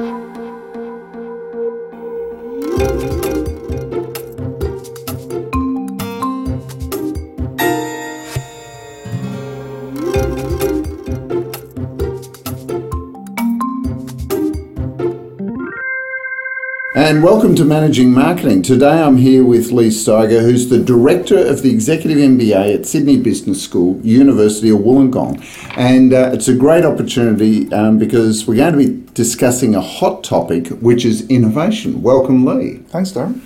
thank you. And welcome to Managing Marketing. Today I'm here with Lee Styger, who's the Director of the Executive MBA at Sydney Business School, University of Wollongong. And uh, it's a great opportunity um, because we're going to be discussing a hot topic, which is innovation. Welcome, Lee. Thanks, Darren.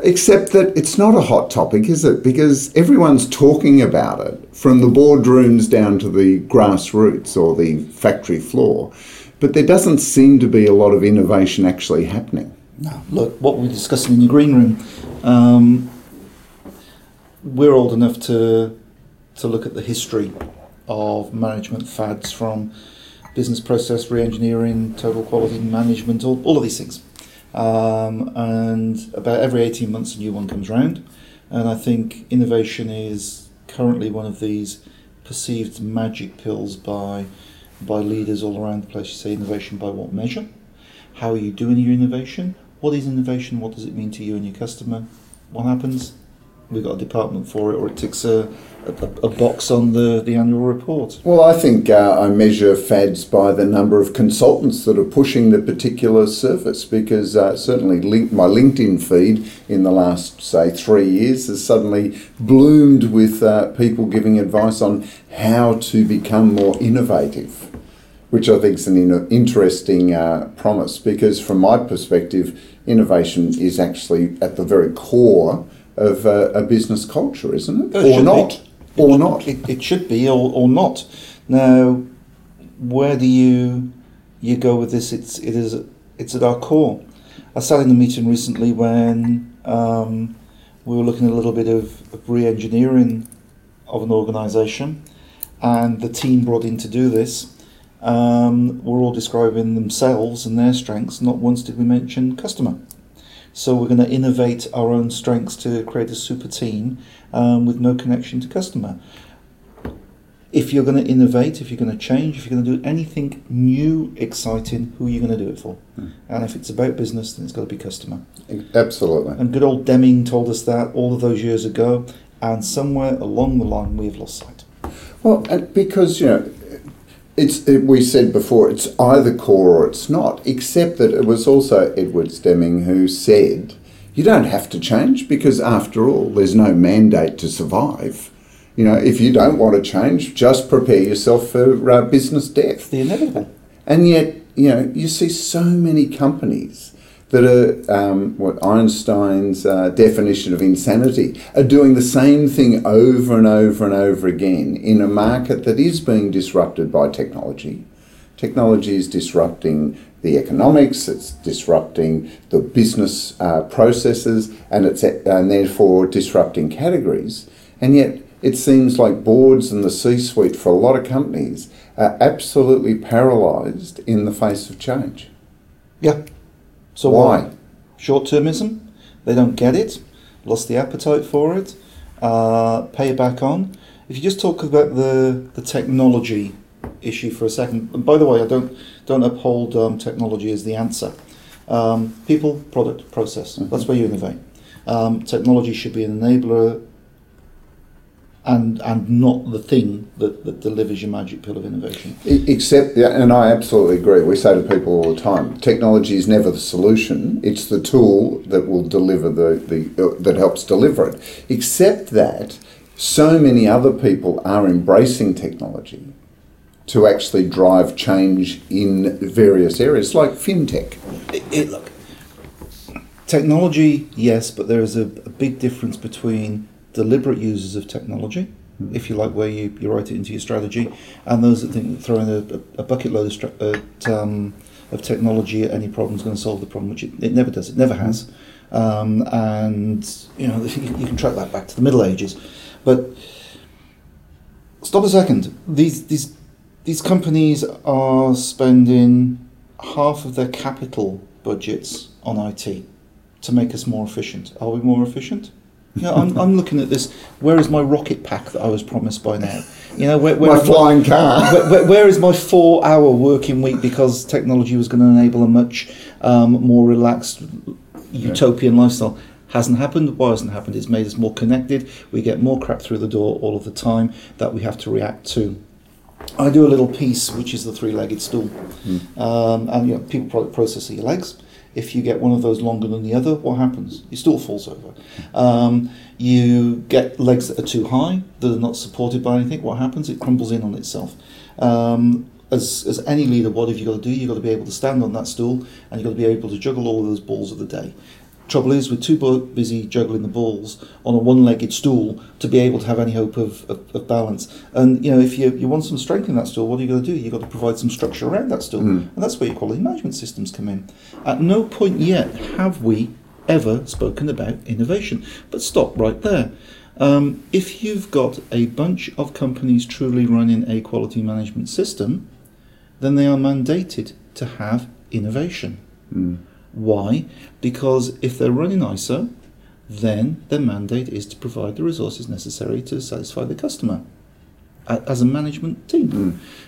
Except that it's not a hot topic, is it? Because everyone's talking about it from the boardrooms down to the grassroots or the factory floor. But there doesn't seem to be a lot of innovation actually happening. No, look, what we're discussing in your green room, um, we're old enough to to look at the history of management fads from business process re-engineering, total quality management, all, all of these things. Um, and about every 18 months a new one comes round. And I think innovation is currently one of these perceived magic pills by by leaders all around the place. You say innovation by what measure? How are you doing your innovation? What is innovation? What does it mean to you and your customer? What happens? We've got a department for it, or it ticks a, a, a box on the, the annual report. Well, I think uh, I measure fads by the number of consultants that are pushing the particular service because uh, certainly link, my LinkedIn feed in the last, say, three years has suddenly bloomed with uh, people giving advice on how to become more innovative which I think is an interesting uh, promise because, from my perspective, innovation is actually at the very core of uh, a business culture, isn't it? it or not. Be. Or it, not. It, it should be, or, or not. Now, where do you you go with this? It's it is it's at our core. I sat in a meeting recently when um, we were looking at a little bit of, of re-engineering of an organisation, and the team brought in to do this um, were all describing themselves and their strengths. Not once did we mention customer. So we're going to innovate our own strengths to create a super team um, with no connection to customer. If you're going to innovate, if you're going to change, if you're going to do anything new, exciting, who are you going to do it for? Mm. And if it's about business, then it's got to be customer. Absolutely. And good old Deming told us that all of those years ago, and somewhere along the line we've lost sight. Well, because you know it's it, we said before it's either core or it's not except that it was also Edwards Deming who said you don't have to change because after all there's no mandate to survive. You know if you don't want to change just prepare yourself for uh, business death. The inevitable. And yet you know you see so many companies that are um, what Einstein's uh, definition of insanity are doing the same thing over and over and over again in a market that is being disrupted by technology. Technology is disrupting the economics, it's disrupting the business uh, processes, and it's and therefore disrupting categories. And yet, it seems like boards and the C-suite for a lot of companies are absolutely paralysed in the face of change. Yeah, so why? Short termism. They don't get it. Lost the appetite for it. Uh, pay back on. If you just talk about the the technology issue for a second. And by the way, I don't don't uphold um, technology as the answer. Um, people, product, process. Mm-hmm. That's where you innovate. Um, technology should be an enabler and and not the thing that, that delivers your magic pill of innovation. Except, and I absolutely agree. We say to people all the time, technology is never the solution. It's the tool that will deliver the, the uh, that helps deliver it. Except that so many other people are embracing technology to actually drive change in various areas, like fintech. It, it, look, technology, yes, but there is a, a big difference between deliberate users of technology, if you like, where you, you write it into your strategy, and those that think throwing a, a bucket load of, stra- at, um, of technology at any problem is going to solve the problem, which it, it never does. It never has. Um, and you know you can track that back to the Middle Ages, but stop a second. These these these companies are spending half of their capital budgets on IT to make us more efficient. Are we more efficient? You know, I'm, I'm looking at this. Where is my rocket pack that I was promised by now? You know, where, where My flying car. where, where- where is my four-hour working week because technology was going to enable a much um, more relaxed utopian lifestyle? Hasn't happened. Why hasn't happened? It's made us more connected. We get more crap through the door all of the time that we have to react to. I do a little piece, which is the three-legged stool, um, and you know, people pro- process your legs. If you get one of those longer than the other, what happens? It still falls over. Um, you get legs that are too high, that are not supported by anything. What happens? It crumbles in on itself. Um, as, as any leader, what have you got to do? You've got to be able to stand on that stool, and you've got to be able to juggle all of those balls of the day. Trouble is, we're too busy juggling the balls on a one-legged stool to be able to have any hope of, of, of balance. And you know, if you, you want some strength in that stool, what are you going to do? You've got to provide some structure around that stool, Mm. and that's where your quality management systems come in. At no point yet have we ever spoken about innovation. But stop right there. Um, if you've got a bunch of companies truly running a quality management system, then they are mandated to have innovation. Mm. Why? Because if they're running ISO, then their mandate is to provide the resources necessary to satisfy the customer as a management team.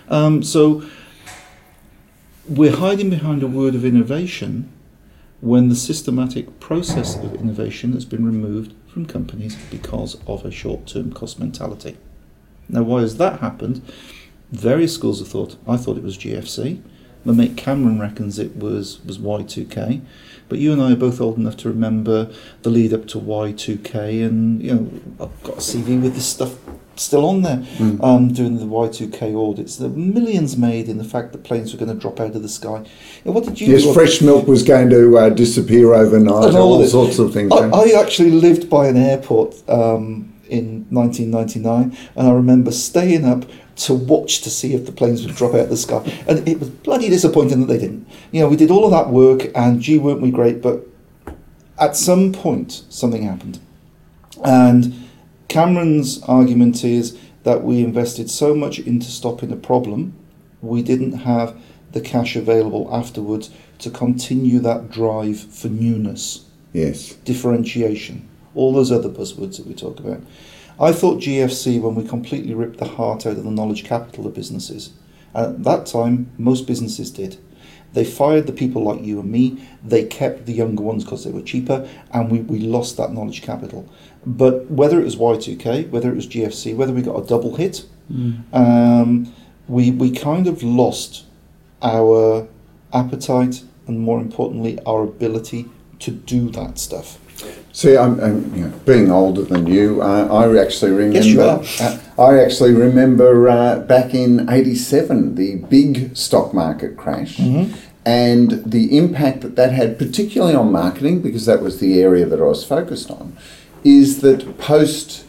Mm. Um, so we're hiding behind a word of innovation when the systematic process of innovation has been removed from companies because of a short term cost mentality. Now, why has that happened? Various schools of thought. I thought it was GFC. My mate Cameron reckons it was, was Y2K. But you and I are both old enough to remember the lead up to Y2K, and you know I've got a CV with this stuff still on there Mm. um, doing the Y2K audits. There were millions made in the fact that planes were going to drop out of the sky. And what did you Yes, fresh milk was going to uh, disappear overnight, And all all sorts of things. I, I actually lived by an airport um, in 1999, and I remember staying up to watch to see if the planes would drop out of the sky. And it was bloody disappointing that they didn't. You know, we did all of that work, and gee, weren't we great? But at some point, something happened. And Cameron's argument is that we invested so much into stopping the problem, we didn't have the cash available afterwards to continue that drive for newness yes. differentiation, all those other buzzwords that we talk about. I thought GFC, when we completely ripped the heart out of the knowledge capital of businesses, and at that time, most businesses did. They fired the people like you and me, they kept the younger ones because they were cheaper, and we, we lost that knowledge capital. But whether it was Y2K, whether it was GFC, whether we got a double hit, um, we, we kind of lost our appetite and, more importantly, our ability to do that stuff. See, I'm, I'm you know, being older than you. Uh, I actually remember. Yes, you are. Uh, I actually remember uh, back in '87 the big stock market crash, Mm-hmm. and the impact that that had, particularly on marketing, because that was the area that I was focused on, is that post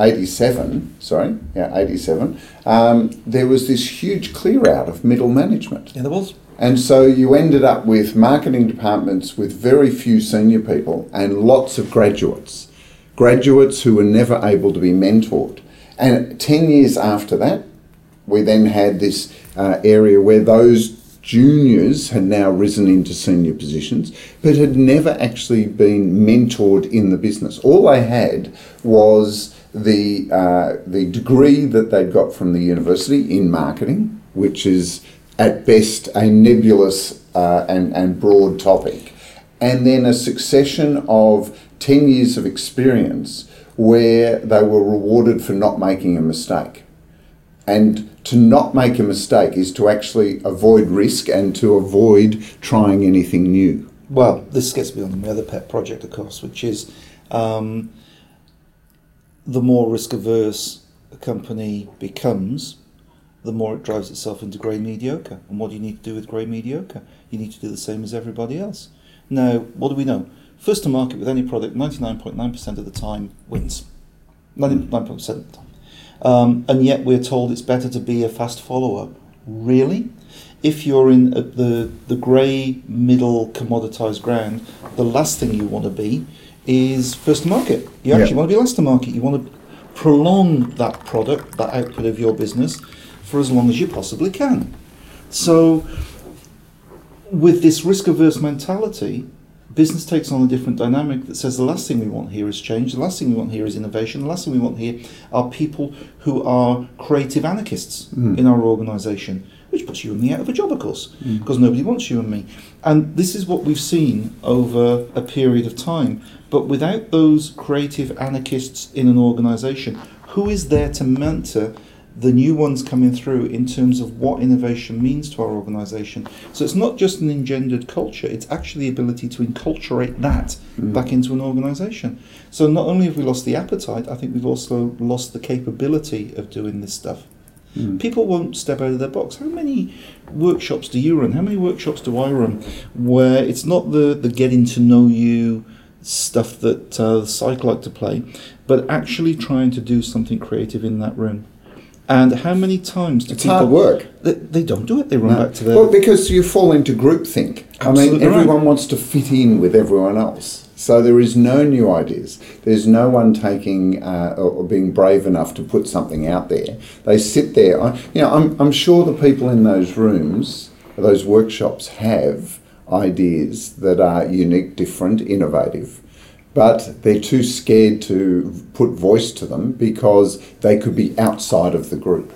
87, sorry, yeah, 87, um, there was this huge clear out of middle management. Yeah, there was. And so you ended up with marketing departments with very few senior people and lots of graduates. Graduates who were never able to be mentored. And 10 years after that, we then had this uh, area where those juniors had now risen into senior positions, but had never actually been mentored in the business. All they had was the uh, the degree that they'd got from the university in marketing, which is at best a nebulous uh, and, and broad topic, and then a succession of 10 years of experience where they were rewarded for not making a mistake. And to not make a mistake is to actually avoid risk and to avoid trying anything new. Well, this gets me on my other pet project, of course, which is um, the more risk averse a company becomes, the more it drives itself into grey mediocre. And what do you need to do with grey mediocre? You need to do the same as everybody else. Now, what do we know? First to market with any product, 99.9% of the time wins. 99% of the time. Um, and yet we're told it's better to be a fast follower. Really? If you're in uh, the, the grey middle commoditized ground, the last thing you want to be is first to market. You Yeah. actually want to be last to market. You want to prolong that product, that output of your business, for as long as you possibly can. So, with this risk averse mentality, business takes on a different dynamic that says the last thing we want here is change, the last thing we want here is innovation, the last thing we want here are people who are creative anarchists Mm. in our organisation, which puts you and me out of a job, of course, Mm. because nobody wants you and me. And this is what we've seen over a period of time. But without those creative anarchists in an organisation, who is there to mentor the new ones coming through in terms of what innovation means to our organisation? So it's not just an engendered culture, it's actually the ability to enculturate that Mm. back into an organisation. So not only have we lost the appetite, I think we've also lost the capability of doing this stuff. Mm. People won't step out of their box. How many workshops do you run? How many workshops do I run where it's not the, the getting to know you stuff that uh, the psych like to play, but actually trying to do something creative in that room? And how many times do It's people hard work. They, they don't do it. They run No. back to their Well, because you fall into groupthink. I mean, Absolutely right. everyone wants to fit in with everyone else. So there is no new ideas. There's no one taking uh, or or being brave enough to put something out there. They sit there. I, you know, I'm, I'm sure the people in those rooms, those workshops, have ideas that are unique, different, innovative. But they're too scared to put voice to them because they could be outside of the group.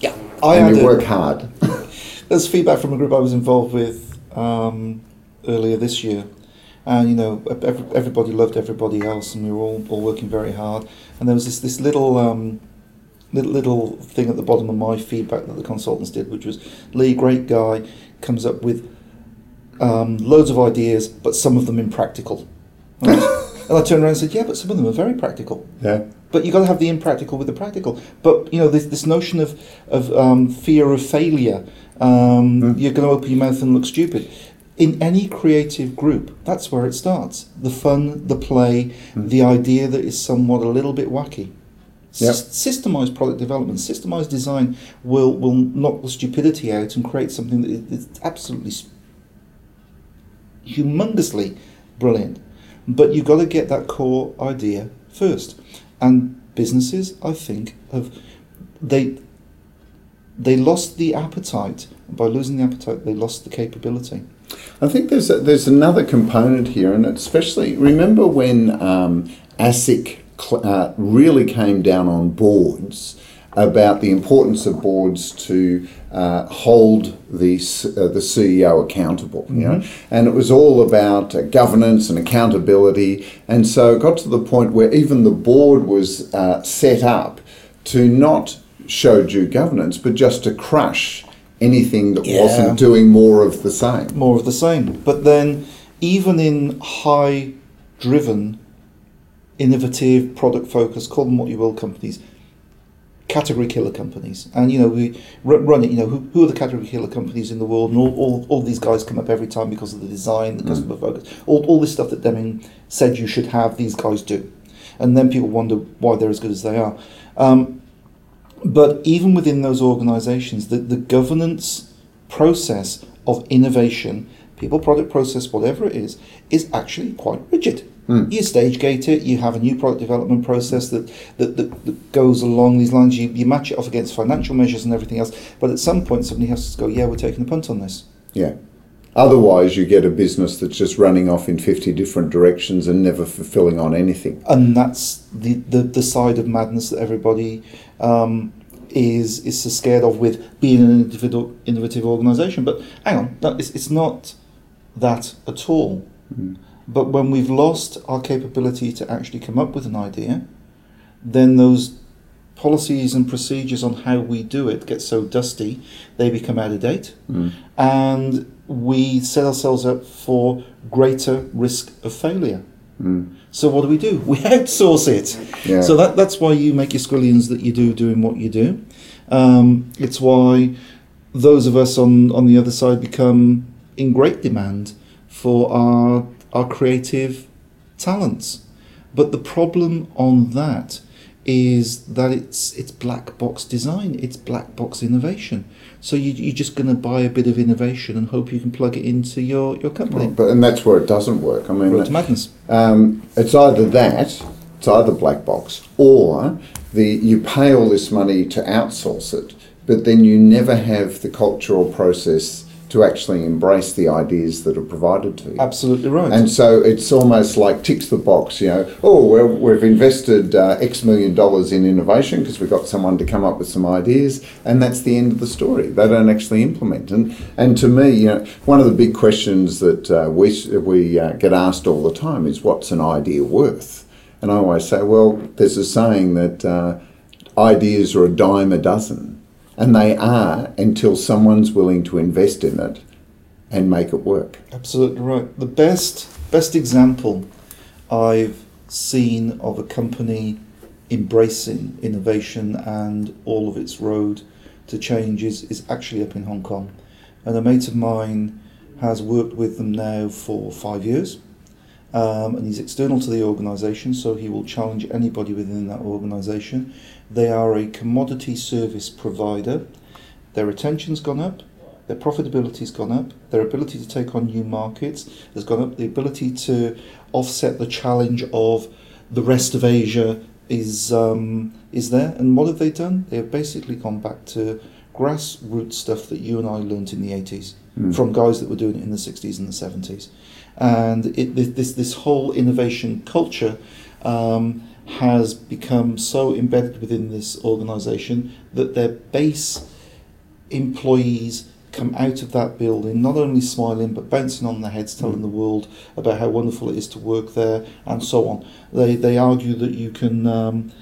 yeah. I and you work hard. There's feedback from a group I was involved with um, earlier this year, and you know ev- everybody loved everybody else, and we were all, all working very hard. And there was this this little um, little little thing at the bottom of my feedback that the consultants did, which was Lee, great guy, comes up with um, loads of ideas, but some of them impractical. And I turned around and said, yeah, but some of them are very practical. Yeah. But you've got to have the impractical with the practical. But you know, this this notion of of um, fear of failure, um, Mm. you're going to open your mouth and look stupid. In any creative group, that's where it starts. The fun, the play, Mm. the idea that is somewhat a little bit wacky. Yep. S- Systemized product development, systemized design will will knock the stupidity out and create something that is absolutely humongously brilliant. But you've got to get that core idea first. And businesses, I think, have they they lost the appetite. By losing the appetite, they lost the capability. I think there's a, there's another component here, and especially remember when um, ASIC cl- uh, really came down on boards about the importance of boards to uh, hold the uh, the CEO accountable, you know, and it was all about uh, governance and accountability, and so it got to the point where even the board was uh, set up to not show due governance, but just to crush anything that Yeah. wasn't doing more of the same. More of the same. But then, even in high driven, innovative, product focused, call them what you will, companies, category killer companies. And, you know, we ru- run it, you know, who, who are the category killer companies in the world? And all, all, all these guys come up every time because of the design, the customer focus, all, all this stuff that Deming said you should have, these guys do. And then people wonder why they're as good as they are. Um, but even within those organizations, the, the governance process of innovation, people, product process, whatever it is, is actually quite rigid. Mm. You stage gate it, you have a new product development process that, that, that, that goes along these lines, you, you match it off against financial measures and everything else. But at some point, somebody has to go, yeah, we're taking a punt on this. Yeah. Otherwise, you get a business that's just running off in 50 different directions and never fulfilling on anything. and that's the, the, the side of madness that everybody um, is is so scared of with being an individual innovative organisation. But hang on, no, it's, it's not that at all. Mm. But when we've lost our capability to actually come up with an idea, then those policies and procedures on how we do it get so dusty, they become out of date Mm. and we set ourselves up for greater risk of failure. Mm. So what do we do? We outsource it. Yeah. So that, that's why you make your squillions that you do doing what you do. Um, it's why those of us on, on the other side become in great demand for our our creative talents. But the problem on that is that it's it's black box design, it's black box innovation. So you, you're just going to buy a bit of innovation and hope you can plug it into your, your company. But and that's where it doesn't work. I mean, to madness. um, it's either that, it's either black box, or the you pay all this money to outsource it, but then you never have the cultural process to actually embrace the ideas that are provided to you. Absolutely right. And so it's almost like ticks the box, you know, oh, well, we've invested uh, X million dollars in innovation because we've got someone to come up with some ideas, and that's the end of the story. They don't actually implement. And, and to me, you know, one of the big questions that uh, we, we uh, get asked all the time is what's an idea worth? And I always say, well, there's a saying that uh, ideas are a dime a dozen. And they are until someone's willing to invest in it and make it work. Absolutely right. The best best example I've seen of a company embracing innovation and all of its road to change is, is actually up in Hong Kong. And a mate of mine has worked with them now for five years. Um, and he's external to the organisation, so he will challenge anybody within that organisation. They are a commodity service provider. Their retention's gone up, their profitability's gone up, their ability to take on new markets has gone up, the ability to offset the challenge of the rest of Asia is um, is there. And what have they done? They have basically gone back to grassroots stuff that you and I learnt in the 80s Mm. from guys that were doing it in the 60s and the 70s. And it, this, this whole innovation culture um, has become so embedded within this organisation that their base employees come out of that building not only smiling but bouncing on their heads, telling Mm. the world about how wonderful it is to work there, and so on. They they argue that you can um,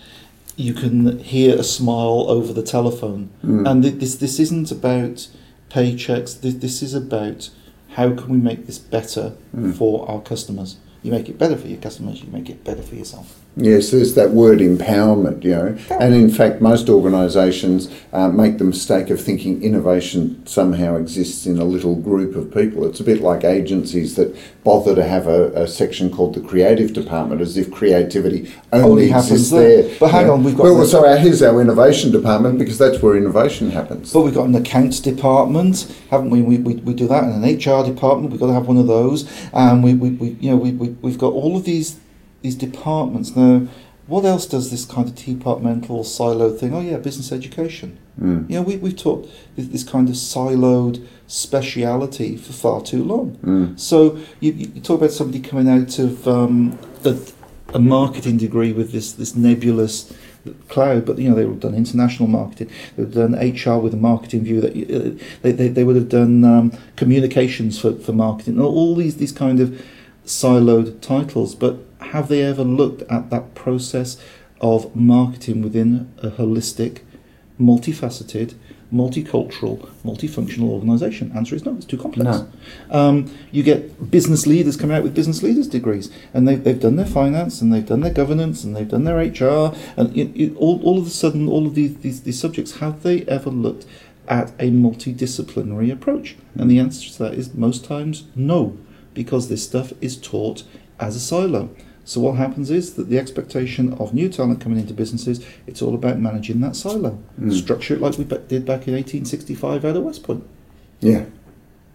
you can hear a smile over the telephone, Mm. and th- this this isn't about paychecks. This this is about how can we make this better Mm. for our customers. You make it better for your customers. You make it better for yourself. Yes, there's that word empowerment, you know. And in fact, most organisations uh, make the mistake of thinking innovation somehow exists in a little group of people. It's a bit like agencies that bother to have a, a section called the creative department as if creativity only, Only happens exists there. there. But hang know. on, we've got Well, the- so our, here's our innovation department because that's where innovation happens. But we've got an accounts department, haven't we? We, we, we do that, and an HR department. We've got to have one of those, and we, we, we you know we, we we've got all of these these departments now. What else does this kind of departmental silo thing? Oh yeah, business education. Mm. You know, we we've taught this, this kind of siloed speciality for far too long. Mm. So you, you talk about somebody coming out of um, a, a marketing degree with this this nebulous cloud, but you know they've done international marketing, they've done HR with a marketing view. That uh, they, they, they would have done um, communications for, for marketing. All, all these these kind of siloed titles, but have they ever looked at that process of marketing within a holistic, multifaceted, multicultural, multifunctional organisation? Answer is no. It's too complex. No. Um, you get business leaders coming out with business leaders degrees, and they've, they've done their finance, and they've done their governance, and they've done their HR, and all, all of a sudden, all of these, these, these subjects, have they ever looked at a multidisciplinary approach? And the answer to that is most times no, because this stuff is taught as a silo. So what happens is that the expectation of new talent coming into businesses, it's all about managing that silo. Mm. Structure it like we did back in 1865 out of West Point. Yeah,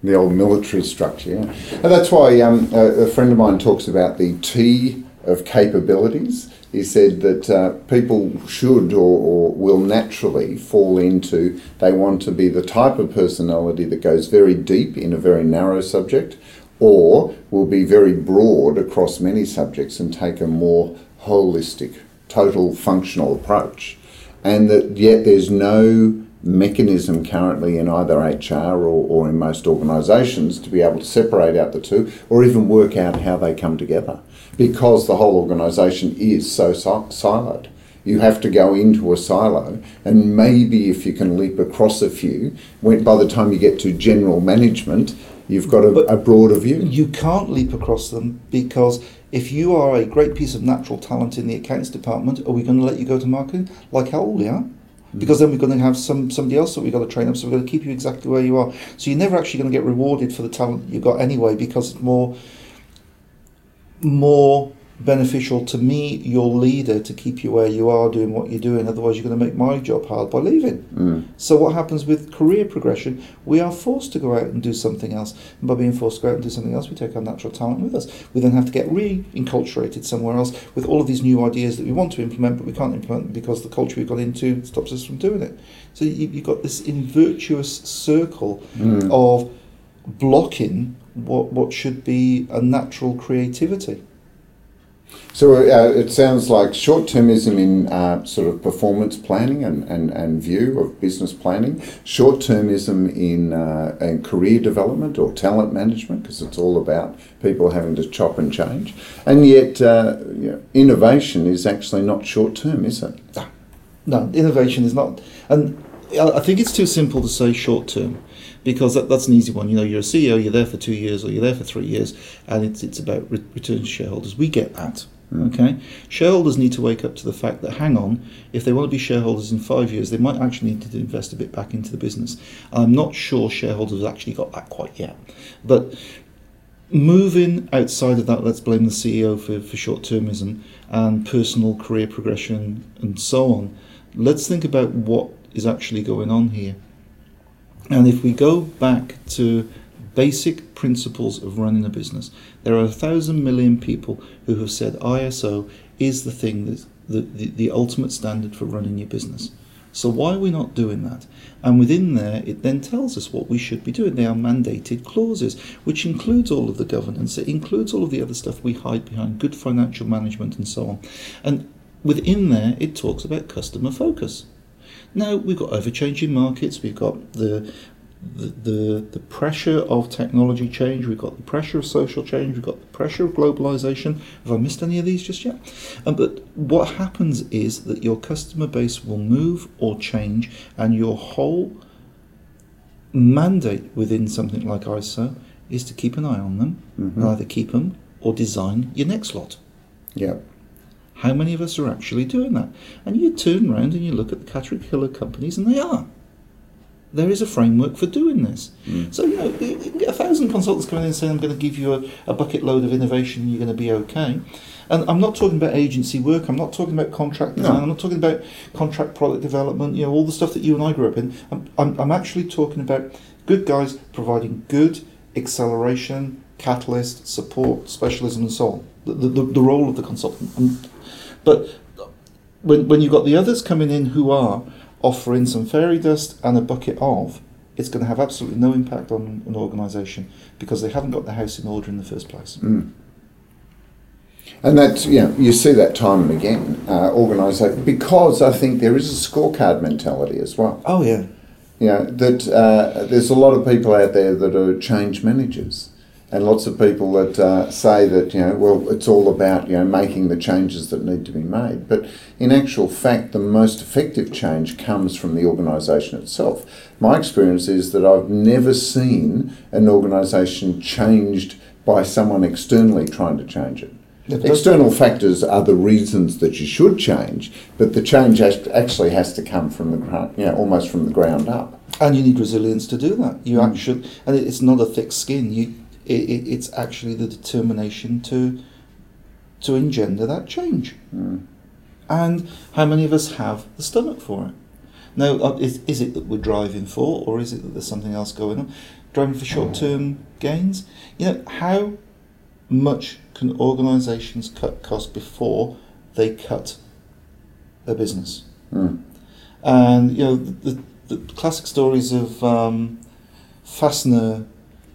the old military structure. Yeah, and that's why um, a, a friend of mine talks about the T of capabilities. He said that uh, people should or, or will naturally fall into they want to be the type of personality that goes very deep in a very narrow subject, or will be very broad across many subjects and take a more holistic, total functional approach. And that yet there's no mechanism currently in either HR or, or in most organisations to be able to separate out the two or even work out how they come together because the whole organisation is so si- siloed. You have to go into a silo, and maybe if you can leap across a few, when, by the time you get to general management, you've got a, a broader view. You can't leap across them because if you are a great piece of natural talent in the accounts department, are we going to let you go to marketing? Like hell, we are. Mm. Because then we're going to have some somebody else that we've got to train up, so we're going to keep you exactly where you are. So you're never actually going to get rewarded for the talent you've got anyway, because it's more more beneficial to me, your leader, to keep you where you are doing what you're doing. Otherwise, you're going to make my job hard by leaving. Mm. So what happens with career progression? We are forced to go out and do something else. And by being forced to go out and do something else, we take our natural talent with us. We then have to get re-enculturated somewhere else with all of these new ideas that we want to implement, but we can't implement because the culture we've got into stops us from doing it. So you, you've got this in virtuous circle Mm. of blocking what what should be a natural creativity. So uh, it sounds like short termism in uh, sort of performance planning and, and, and view of business planning, short termism in, uh, in career development or talent management, because it's all about people having to chop and change. And yet, uh, you know, innovation is actually not short term, is it? No, innovation is not. And I think it's too simple to say short term because that, that's an easy one. You know, you're a CEO, you're there for two years or you're there for three years, and it's, it's about re- return to shareholders. We get that. Okay, shareholders need to wake up to the fact that hang on, if they want to be shareholders in five years, they might actually need to invest a bit back into the business. I'm not sure shareholders have actually got that quite yet, but moving outside of that, let's blame the CEO for, for short termism and personal career progression and so on. Let's think about what is actually going on here. And if we go back to basic principles of running a business. There are a thousand million people who have said ISO is the thing that's the, the, the ultimate standard for running your business. So why are we not doing that? And within there, it then tells us what we should be doing. They are mandated clauses, which includes all of the governance. It includes all of the other stuff we hide behind good financial management and so on. And within there, it talks about customer focus. Now we've got ever changing markets. We've got the the, the, the pressure of technology change, we've got the pressure of social change, we've got the pressure of globalization. Have I missed any of these just yet? Um, but what happens is that your customer base will move or change, and your whole mandate within something like ISO is to keep an eye on them, mm-hmm. either keep them or design your next lot. Yeah. How many of us are actually doing that? And you turn around and you look at the category killer companies, and they are there is a framework for doing this. Mm. So, you know, you can get a thousand consultants coming in and saying, I'm going to give you a, a bucket load of innovation and you're going to be okay. And I'm not talking about agency work, I'm not talking about contract design, no. I'm not talking about contract product development, you know, all the stuff that you and I grew up in. I'm, I'm, I'm actually talking about good guys providing good acceleration, catalyst, support, specialism, and so on. The, the, the role of the consultant. But when, when you've got the others coming in who are offering some fairy dust and a bucket of, it's going to have absolutely no impact on an organisation because they haven't got the house in order in the first place. Mm. And that's, you know, you see that time and again, uh, organisation, because I think there is a scorecard mentality as well. Oh, yeah. You know, that uh, there's a lot of people out there that are change managers and lots of people that uh, say that you know well it's all about you know making the changes that need to be made but in actual fact the most effective change comes from the organisation itself my experience is that I've never seen an organisation changed by someone externally trying to change it External factors are the reasons that you should change, but the change actually has to come from the ground, you know, almost from the ground up. And you need resilience to do that. You mm. actually, and it's not a thick skin. You it, it, it's actually the determination to to engender that change. Mm. And how many of us have the stomach for it? Now, uh, is, is it that we're driving for, or is it that there's something else going on? Driving for short term gains? You know, how much can organisations cut costs before they cut their business? Mm. And, you know, the, the, the classic stories of um, fastener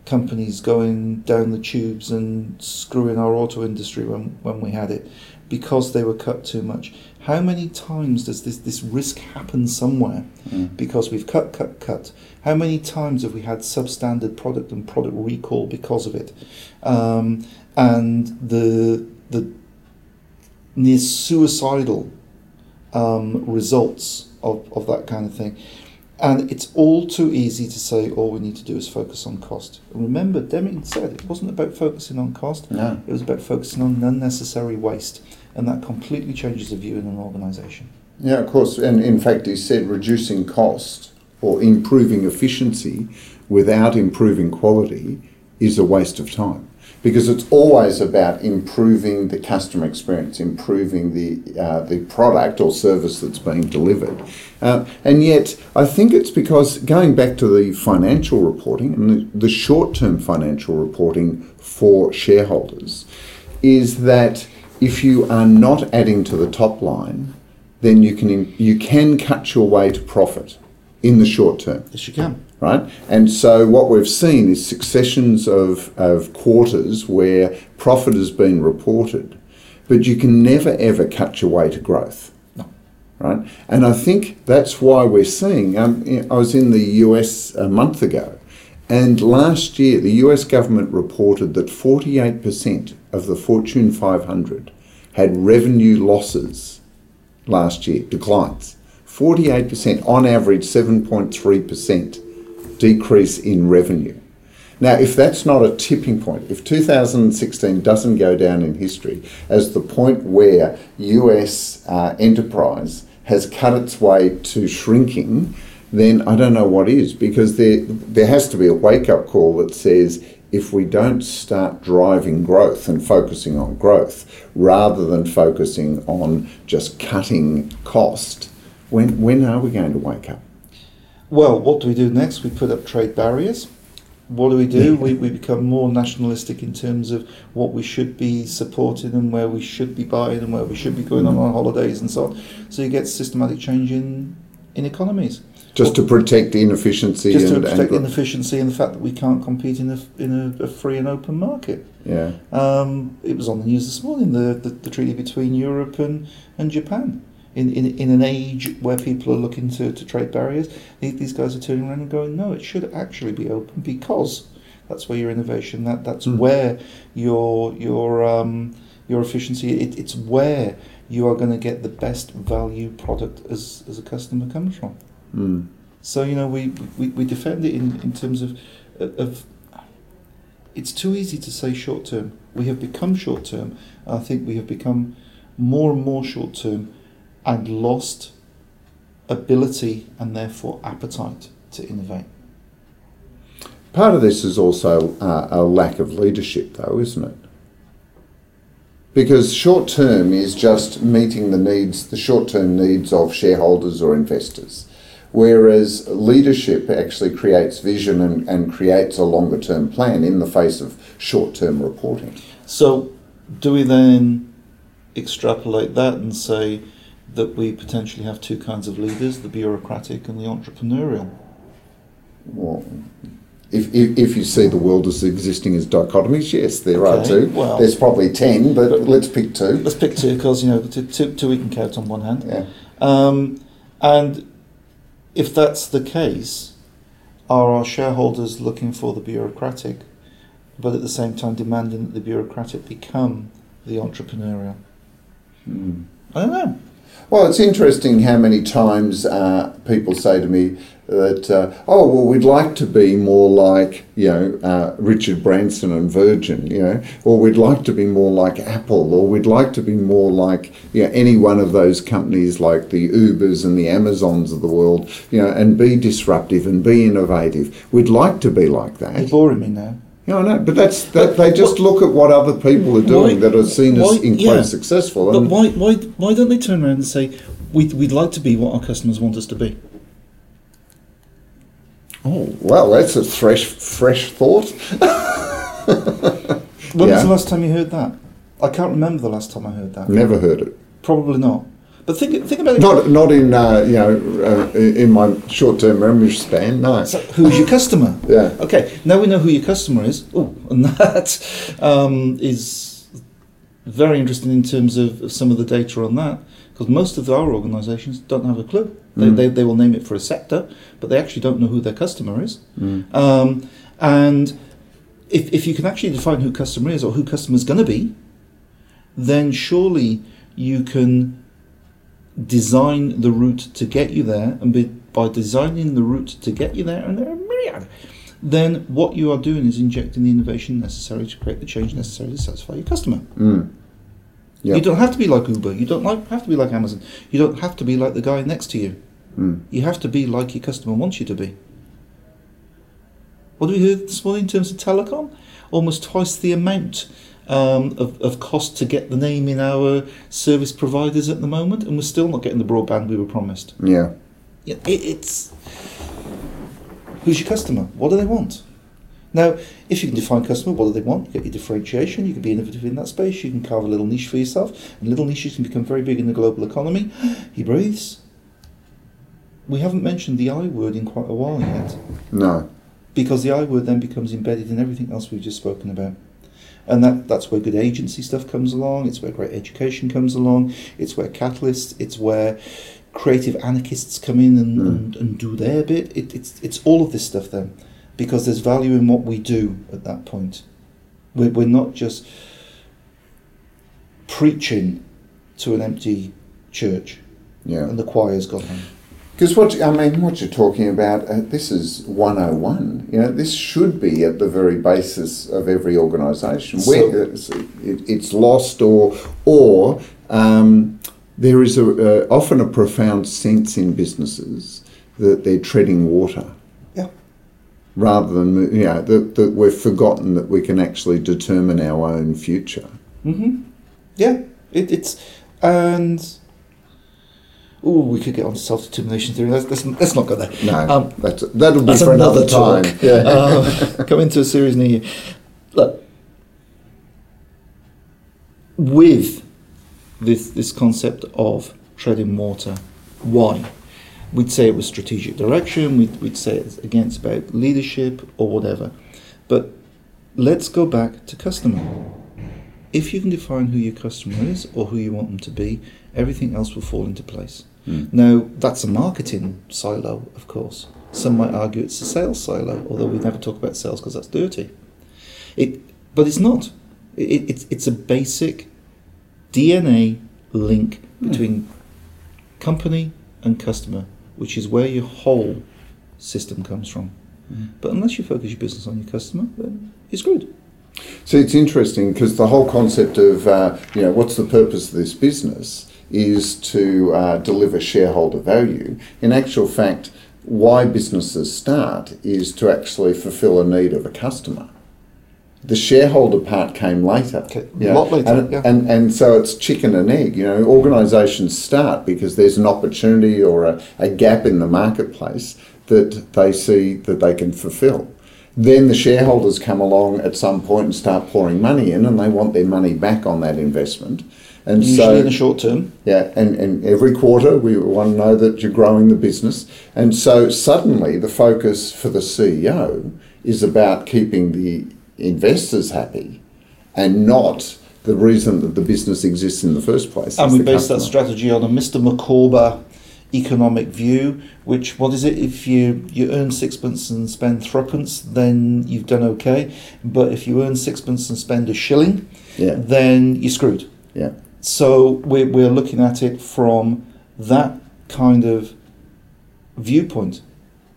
companies going down the tubes and screwing our auto industry when, when we had it because they were cut too much. How many times does this, this risk happen somewhere mm. because we've cut, cut, cut? How many times have we had substandard product and product recall because of it? Um, and the, the near suicidal um, results of, of that kind of thing. And it's all too easy to say all we need to do is focus on cost. And remember, Deming said it wasn't about focusing on cost, no. it was about focusing on unnecessary waste. And that completely changes the view in an organisation. Yeah, of course. And in fact, he said reducing cost or improving efficiency without improving quality is a waste of time because it's always about improving the customer experience, improving the uh, the product or service that's being delivered. Uh, and yet, I think it's because going back to the financial reporting and the, the short term financial reporting for shareholders, is that if you are not adding to the top line, then you can you can cut your way to profit in the short term. Yes, you can. Right? And so what we've seen is successions of, of quarters where profit has been reported, but you can never ever cut your way to growth. No. Right? And I think that's why we're seeing. Um, I was in the US a month ago, and last year the US government reported that 48% of the Fortune 500 had revenue losses last year, declines. 48%, on average, 7.3% decrease in revenue. Now, if that's not a tipping point, if 2016 doesn't go down in history as the point where US uh, enterprise has cut its way to shrinking, then I don't know what is, because there, there has to be a wake up call that says if we don't start driving growth and focusing on growth rather than focusing on just cutting cost, when, when are we going to wake up? Well, what do we do next? We put up trade barriers. What do we do? we, we become more nationalistic in terms of what we should be supporting and where we should be buying and where we should be going on our holidays and so on. So you get systematic change in, in economies. Just to protect inefficiency Just to and, protect and inefficiency and the fact that we can't compete in a, in a, a free and open market. yeah. Um, it was on the news this morning, the, the, the treaty between Europe and, and Japan. In, in, in an age where people are looking to, to trade barriers, these, guys are turning around and going, no, it should actually be open because that's where your innovation, that, that's Mm. where your your um, your efficiency, it, it's where you are going to get the best value product as, as a customer comes from. Mm. So you know we, we, we defend it in, in terms of of it's too easy to say short term. We have become short term. I think we have become more and more short term and lost ability and therefore appetite to innovate. Part of this is also uh, a lack of leadership, though, isn't it? Because short term is just meeting the needs, the short term needs of shareholders or investors. Whereas leadership actually creates vision and, and creates a longer term plan in the face of short term reporting. So do we then extrapolate that and say that we potentially have two kinds of leaders, the bureaucratic and the entrepreneurial? Well, if, if, if you see the world as existing as dichotomies, yes, there are two. well- There's probably ten, but let's pick two. Let's pick two because you know two, two, two we can count on one hand. Yeah. Um, and if that's the case, are our shareholders looking for the bureaucratic, but at the same time demanding that the bureaucratic become the entrepreneurial? Mm. I don't know. Well, it's interesting how many times uh, people say to me that, uh, oh, well, we'd like to be more like, you know, uh, Richard Branson and Virgin, you know, or we'd like to be more like Apple, or we'd like to be more like, you know, any one of those companies like the Ubers and the Amazons of the world, you know, and be disruptive and be innovative. We'd like to be like You're that. boring me now. I know, but that's that. They just look at what other people are doing Why- that are seen as in yeah. successful. But why, why, why don't they turn around and say, we'd, we'd like to be what our customers want us to be? oh, well, that's a fresh, fresh thought. When Yeah. was the last time you heard that? I can't remember the last time I heard that. Never heard it. Probably not. But think, think about it. Not, not in uh, you know, uh, in my short-term memory span. No. So who's your customer? Yeah. Okay, now we know who your customer is. Oh, and that um, is very interesting in terms of, of some of the data on that, because most of our organisations don't have a clue. They, Mm. they, they will name it for a sector, but they actually don't know who their customer is. Mm. Um, and if, if you can actually define who customer is or who customer is going to be, then surely you can design the route to get you there, and be, by designing the route to get you there, and there are myriad, then what you are doing is injecting the innovation necessary to create the change necessary to satisfy your customer. Mm. Yep. You don't have to be like Uber. You don't like, have to be like Amazon. You don't have to be like the guy next to you. Mm. You have to be like your customer wants you to be. What do we hear this morning in terms of telecom? Almost twice the amount um, of, of cost to get the name in our service providers at the moment, and we're still not getting the broadband we were promised. Yeah. Yeah, it, it's who's your customer? What do they want? Now, if you can define customer, what do they want? You get your differentiation. You can be innovative in that space. You can carve a little niche for yourself, and little niches can become very big in the global economy. He breathes. we haven't mentioned the I word in quite a while yet, No. because the I word then becomes embedded in everything else we've just spoken about. And that, that's where good agency stuff comes along, it's where great education comes along, it's where catalysts, it's where creative anarchists come in and, Mm. and, and do their bit. It, it's, it's all of this stuff then, because there's value in what we do at that point. We're, we're not just preaching to an empty church Yeah. and the choir's gone home. Because what I mean, what you're talking about, uh, this is 101. You know, this should be at the very basis of every organisation. So- Where it's, it, it's lost, or or um, there is a, uh, often a profound sense in businesses that they're treading water. Yeah. Rather than you know that, that we've forgotten that we can actually determine our own future. hmm Yeah, it, it's and oh, we could get on to self determination theory. Let's, let's let's not go there. No, Um, that's that'll be That's for another, another talk. time. Yeah. uh, come into a series near you. Look, with this this concept of treading water, why? We'd say it was strategic direction. We'd, we'd say it's against about leadership or whatever. But let's go back to customer. If you can define who your customer is or who you want them to be, everything else will fall into place. Mm. Now, that's a marketing silo, of course. Some might argue it's a sales silo, although we never talk about sales because that's dirty. It, but it's not. It, it's, it's a basic DNA link between company and customer, which is where your whole system comes from. Mm. But unless you focus your business on your customer, then you're screwed. So it's interesting because the whole concept of uh, you know what's the purpose of this business is to uh, deliver shareholder value. In actual fact, why businesses start is to actually fulfil a need of a customer. The shareholder part came later. Okay, you a know, lot later, and, yeah. and and so it's chicken and egg. You know, organisations start because there's an opportunity or a, a gap in the marketplace that they see that they can fulfil. Then the shareholders come along at some point and start pouring money in, and they want their money back on that investment. And Usually so, in the short term. yeah, and, and every quarter we want to know that you're growing the business. And so suddenly the focus for the CEO is about keeping the investors happy and not the reason that the business exists in the first place. And we base that strategy on a Mr. Micawber economic view, which, what is it? If you, you earn sixpence and spend threepence, then you've done okay. But if you earn sixpence and spend a shilling, Yeah, then you're screwed. yeah. So we're, we're looking at it from that kind of viewpoint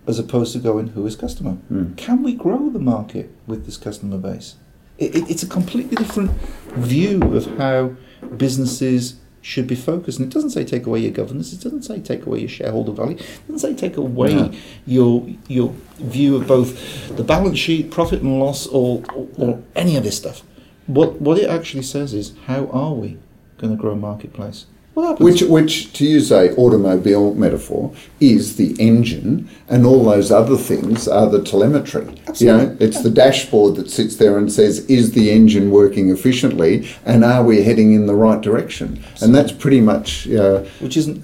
as opposed to going, who is customer? Mm. Can we grow the market with this customer base? It, it, it's a completely different view of how businesses should be focused. And it doesn't say take away your governance, it doesn't say take away your shareholder value, it doesn't say take away No. your your view of both the balance sheet, profit and loss, or, or, or any of this stuff. What, what it actually says is, how are we going to grow a marketplace? What happens? Which, which, to use a automobile metaphor, is the engine, and all those other things are the telemetry. You know, it's the dashboard that sits there and says, is the engine working efficiently, and are we heading in the right direction? And that's pretty much. Uh, which isn't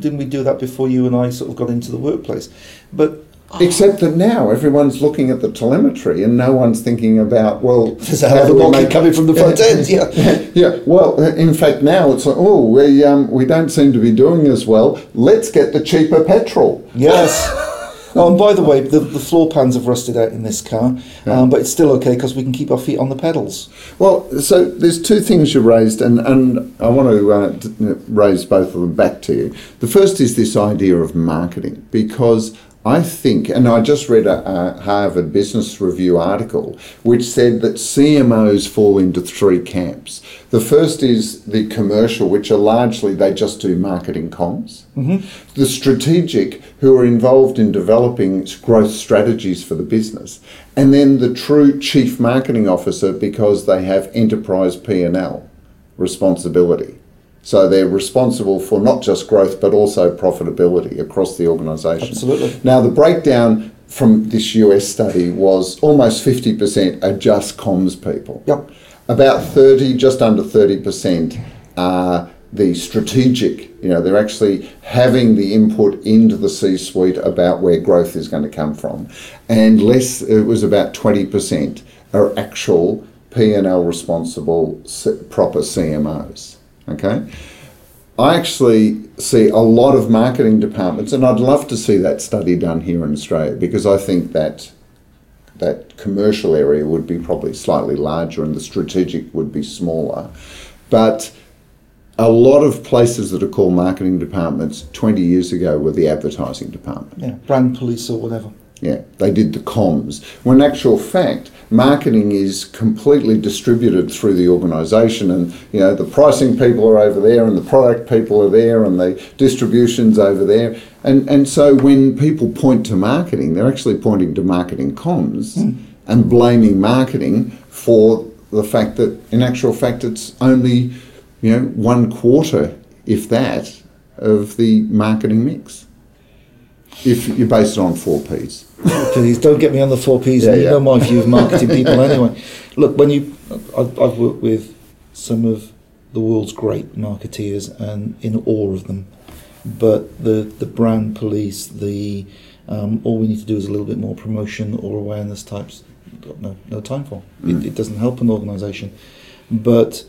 didn't we do that before you and I sort of got into the workplace? But Except that now everyone's looking at the telemetry and no one's thinking about, well, there's a hell of a monkey make- coming from the front end. Yeah. yeah, well, in fact, now it's like, oh, we, um, we don't seem to be doing as well. Let's get the cheaper petrol. Yes. Oh, and by the way, the, the floor pans have rusted out in this car, um, but it's still okay because we can keep our feet on the pedals. Well, so there's two things you raised, and, and I want to uh, raise both of them back to you. The first is this idea of marketing, because I think, and I just read a, a Harvard Business Review article which said that CMOs fall into three camps. The first is the commercial, which are largely they just do marketing comms. Mm-hmm. The strategic, who are involved in developing growth strategies for the business, and then the true chief marketing officer because they have enterprise P&L responsibility. So they're responsible for not just growth but also profitability across the organisation. Absolutely. Now the breakdown from this US study was almost 50% are just comms people. Yep. About 30, just under 30% are the strategic, you know, they're actually having the input into the C suite about where growth is going to come from. And less, it was about 20% are actual P&L responsible proper CMOs. Okay? I actually see a lot of marketing departments, and I'd love to see that study done here in Australia because I think that that commercial area would be probably slightly larger and the strategic would be smaller. But a lot of places that are called marketing departments 20 years ago were the advertising department. Yeah, brand police or whatever. Yeah, they did the comms. When actual fact, marketing is completely distributed through the organisation, and you know the pricing people are over there, and the product people are there, and the distribution's over there, and and so when people point to marketing, they're actually pointing to marketing comms mm. and blaming marketing for the fact that in actual fact it's only you know, one quarter, if that, of the marketing mix. If you base it on four Ps. Please don't get me on the four Ps. Yeah, you yeah. know my view of marketing people anyway. Look, when you, I've, I've worked with some of the world's great marketeers and in awe of them, but the the brand police, the um, all we need to do is a little bit more promotion or awareness types. Got no no time for. Mm. It, it doesn't help an organisation, but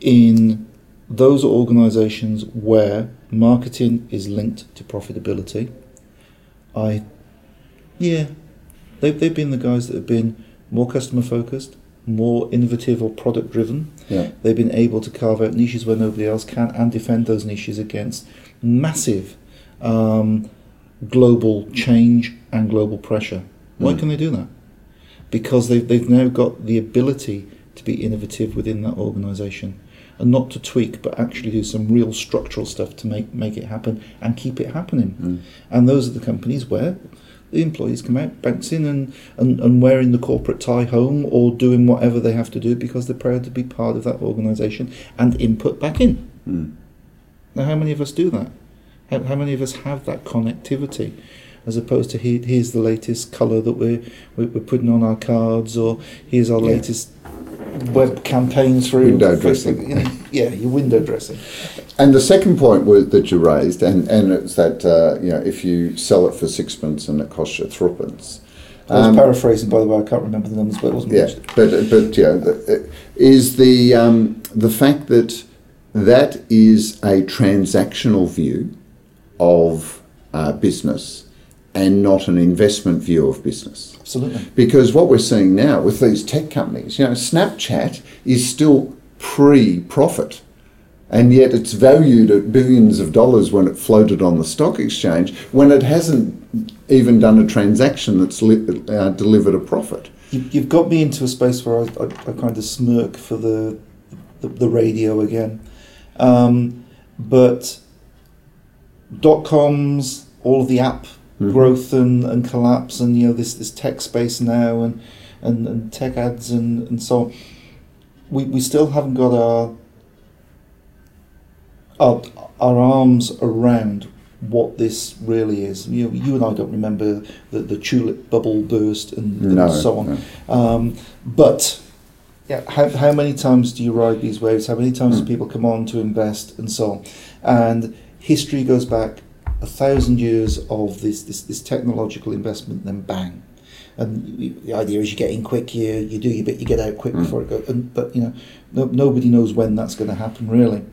in those organizations where marketing is linked to profitability, I, yeah, they've, they've been the guys that have been more customer focused, more innovative or product driven. Yeah. They've been able to carve out niches where nobody else can and defend those niches against massive um, global change and global pressure. Why mm. can they do that? Because they've, they've now got the ability to be innovative within that organization and not to tweak, but actually do some real structural stuff to make make it happen and keep it happening. Mm. And those are the companies where the employees come out bouncing and, and, and wearing the corporate tie home or doing whatever they have to do because they're proud to be part of that organisation and input back in. Mm. Now, how many of us do that? How, how many of us have that connectivity? as opposed to here's the latest colour that we're, we're putting on our cards or here's our yeah. latest web campaigns through window dressing. You know, yeah, your window dressing. And the second point was, that you raised, and, and it's that uh, you know if you sell it for sixpence and it costs you threepence. I was um, paraphrasing, by the way. I can't remember the numbers, but it wasn't. Yeah, much. but but yeah, the, is the um, the fact that that is a transactional view of uh, business and not an investment view of business. Absolutely. Because what we're seeing now with these tech companies, you know, Snapchat is still pre profit. And yet it's valued at billions of dollars when it floated on the stock exchange, when it hasn't even done a transaction that's li- uh, delivered a profit. You, have got me into a space where I, I, I kind of smirk for the, the, the radio again. Um, but dot coms, all of the app mm-hmm. growth and, and collapse and you know this this tech space now and and, and tech ads and, and so on. We, we still haven't got our, our our arms around what this really is. You know, you and I don't remember the, the tulip bubble burst and, and no, so on. No. Um, but yeah, how, how many times do you ride these waves? How many times mm. do people come on to invest and so on? And history goes back a thousand years of this, this, this technological investment, then bang. And the idea is you get in quick, you, you do your bit, you get out quick mm. before it goes. And, but, you know, no, nobody knows when that's going to happen, really.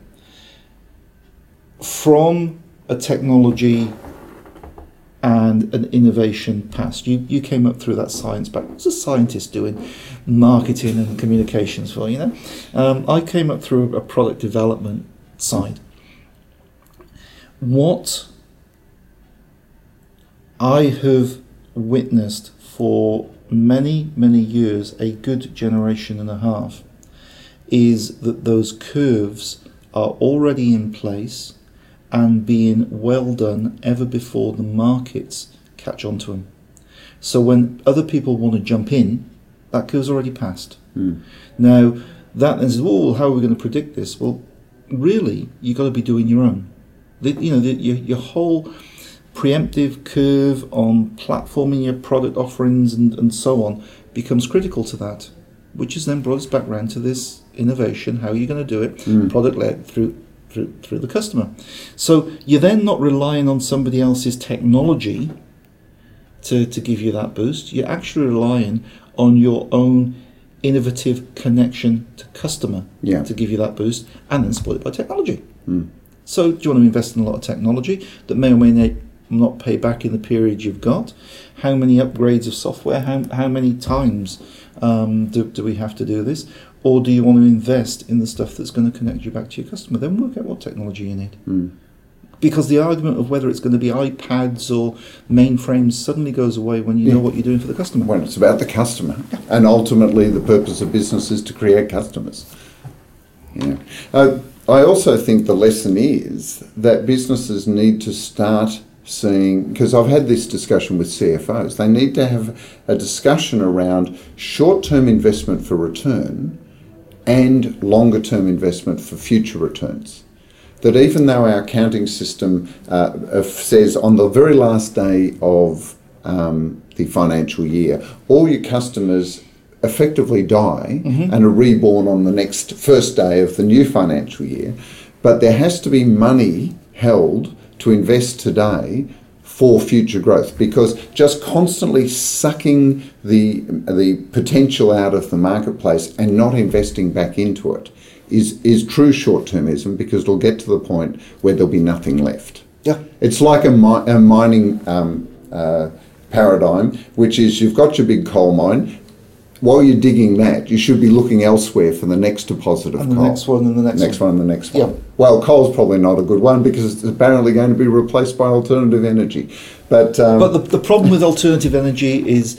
From a technology and an innovation past. You you came up through that science back. What's a scientist doing marketing and communications for? You know, um, I came up through a product development side. What I have witnessed for many, many years, a good generation and a half, is that those curves are already in place and being well done ever before the markets catch on to them. So when other people want to jump in, that curve's already passed. Mm. Now, that is, well, how are we going to predict this? Well, really, you've got to be doing your own. The, you know, the, your, your whole preemptive curve on platforming your product offerings and, and so on becomes critical to that, which is then brought us back around to this innovation. How are you going to do it? Mm. Product led through through, through the customer. So you're then not relying on somebody else's technology to, to give you that boost. You're actually relying on your own innovative connection to customer Yeah. to give you that boost and then support it by technology. Mm. So do you want to invest in a lot of technology that may or may na- not pay back in the period you've got? How many upgrades of software? How, how many times um, do, do we have to do this? Or do you want to invest in the stuff that's going to connect you back to your customer? Then work out what technology you need. Mm. Because the argument of whether it's going to be iPads or mainframes suddenly goes away when you know what you're doing for the customer. When it's about the customer, and ultimately the purpose of business is to create customers. Yeah. Uh, I also think the lesson is that businesses need to start seeing, because I've had this discussion with CFOs, they need to have a discussion around short term investment for return and longer term investment for future returns. That even though our accounting system uh, uh, says on the very last day of um, the financial year, all your customers effectively die and are reborn on the next first day of the new financial year, but there has to be money held to invest today for future growth because just constantly sucking the the potential out of the marketplace and not investing back into it is is true short-termism because it'll get to the point where there'll be nothing left. Yeah. It's like a, mi- a mining um, uh, paradigm, which is you've got your big coal mine. While you're digging that, you should be looking elsewhere for the next deposit of And the coal. next one and the next, Next one and the next one. Yeah. Well, coal's probably not a good one because it's apparently going to be replaced by alternative energy. But, um, But the, the problem with alternative energy is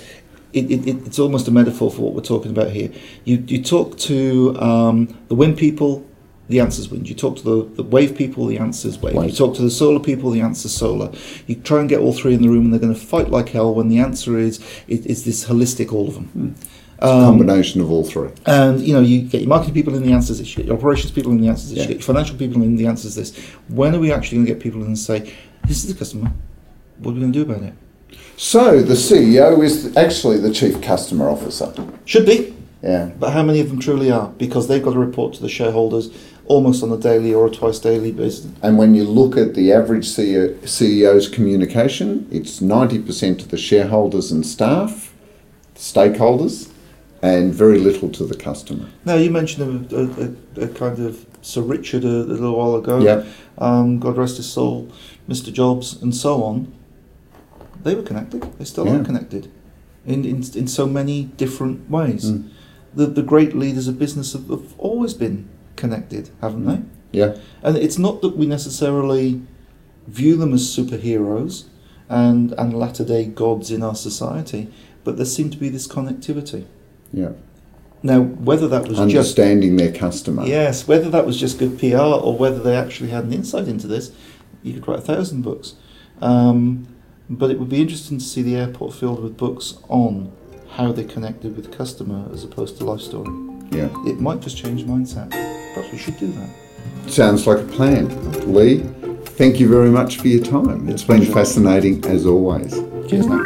it, it, it- it's almost a metaphor for what we're talking about here. You, you talk to um, the wind people, the answer's wind. You talk to the, the wave people, the answer's wave. Wave. You talk to the solar people, the answer's solar. You try and get all three in the room and they're going to fight like hell when the answer is it, it's this holistic all of them. it's a um, combination of all three. And you know, you get your marketing people in the answers this, you get your operations people in the answers this, Yeah. you get your financial people in the answers this. When are we actually going to get people in and say, "This is the customer. What are we going to do about it?" So the CEO is actually the chief customer officer. Should be, Yeah. but how many of them truly are? Because they've got to report to the shareholders almost on a daily or a twice daily basis. And when you look at the average CEO, CEO's communication, it's 90% to the shareholders and staff, stakeholders, and very little to the customer. Now you mentioned a, a, a, a kind of Sir Richard a, a little while ago. Yeah. Um, God rest his soul, Mr. Jobs, and so on. They were connected. They still Yeah. are connected, in, in in so many different ways. Mm. The the great leaders of business have, have always been connected, haven't they? Yeah. And it's not that we necessarily view them as superheroes and, and latter day gods in our society, but there seemed to be this connectivity. Yeah. Now, whether that was just Understanding their customer. yes, whether that was just good PR or whether they actually had an insight into this, you could write a thousand books. Um, but it would be interesting to see the airport filled with books on how they connected with customer as opposed to life story. Yeah. It might just change mindset. Perhaps we should do that. Sounds like a plan. Lee, thank you very much for your time. It's been Pleasure. fascinating as always. Cheers now.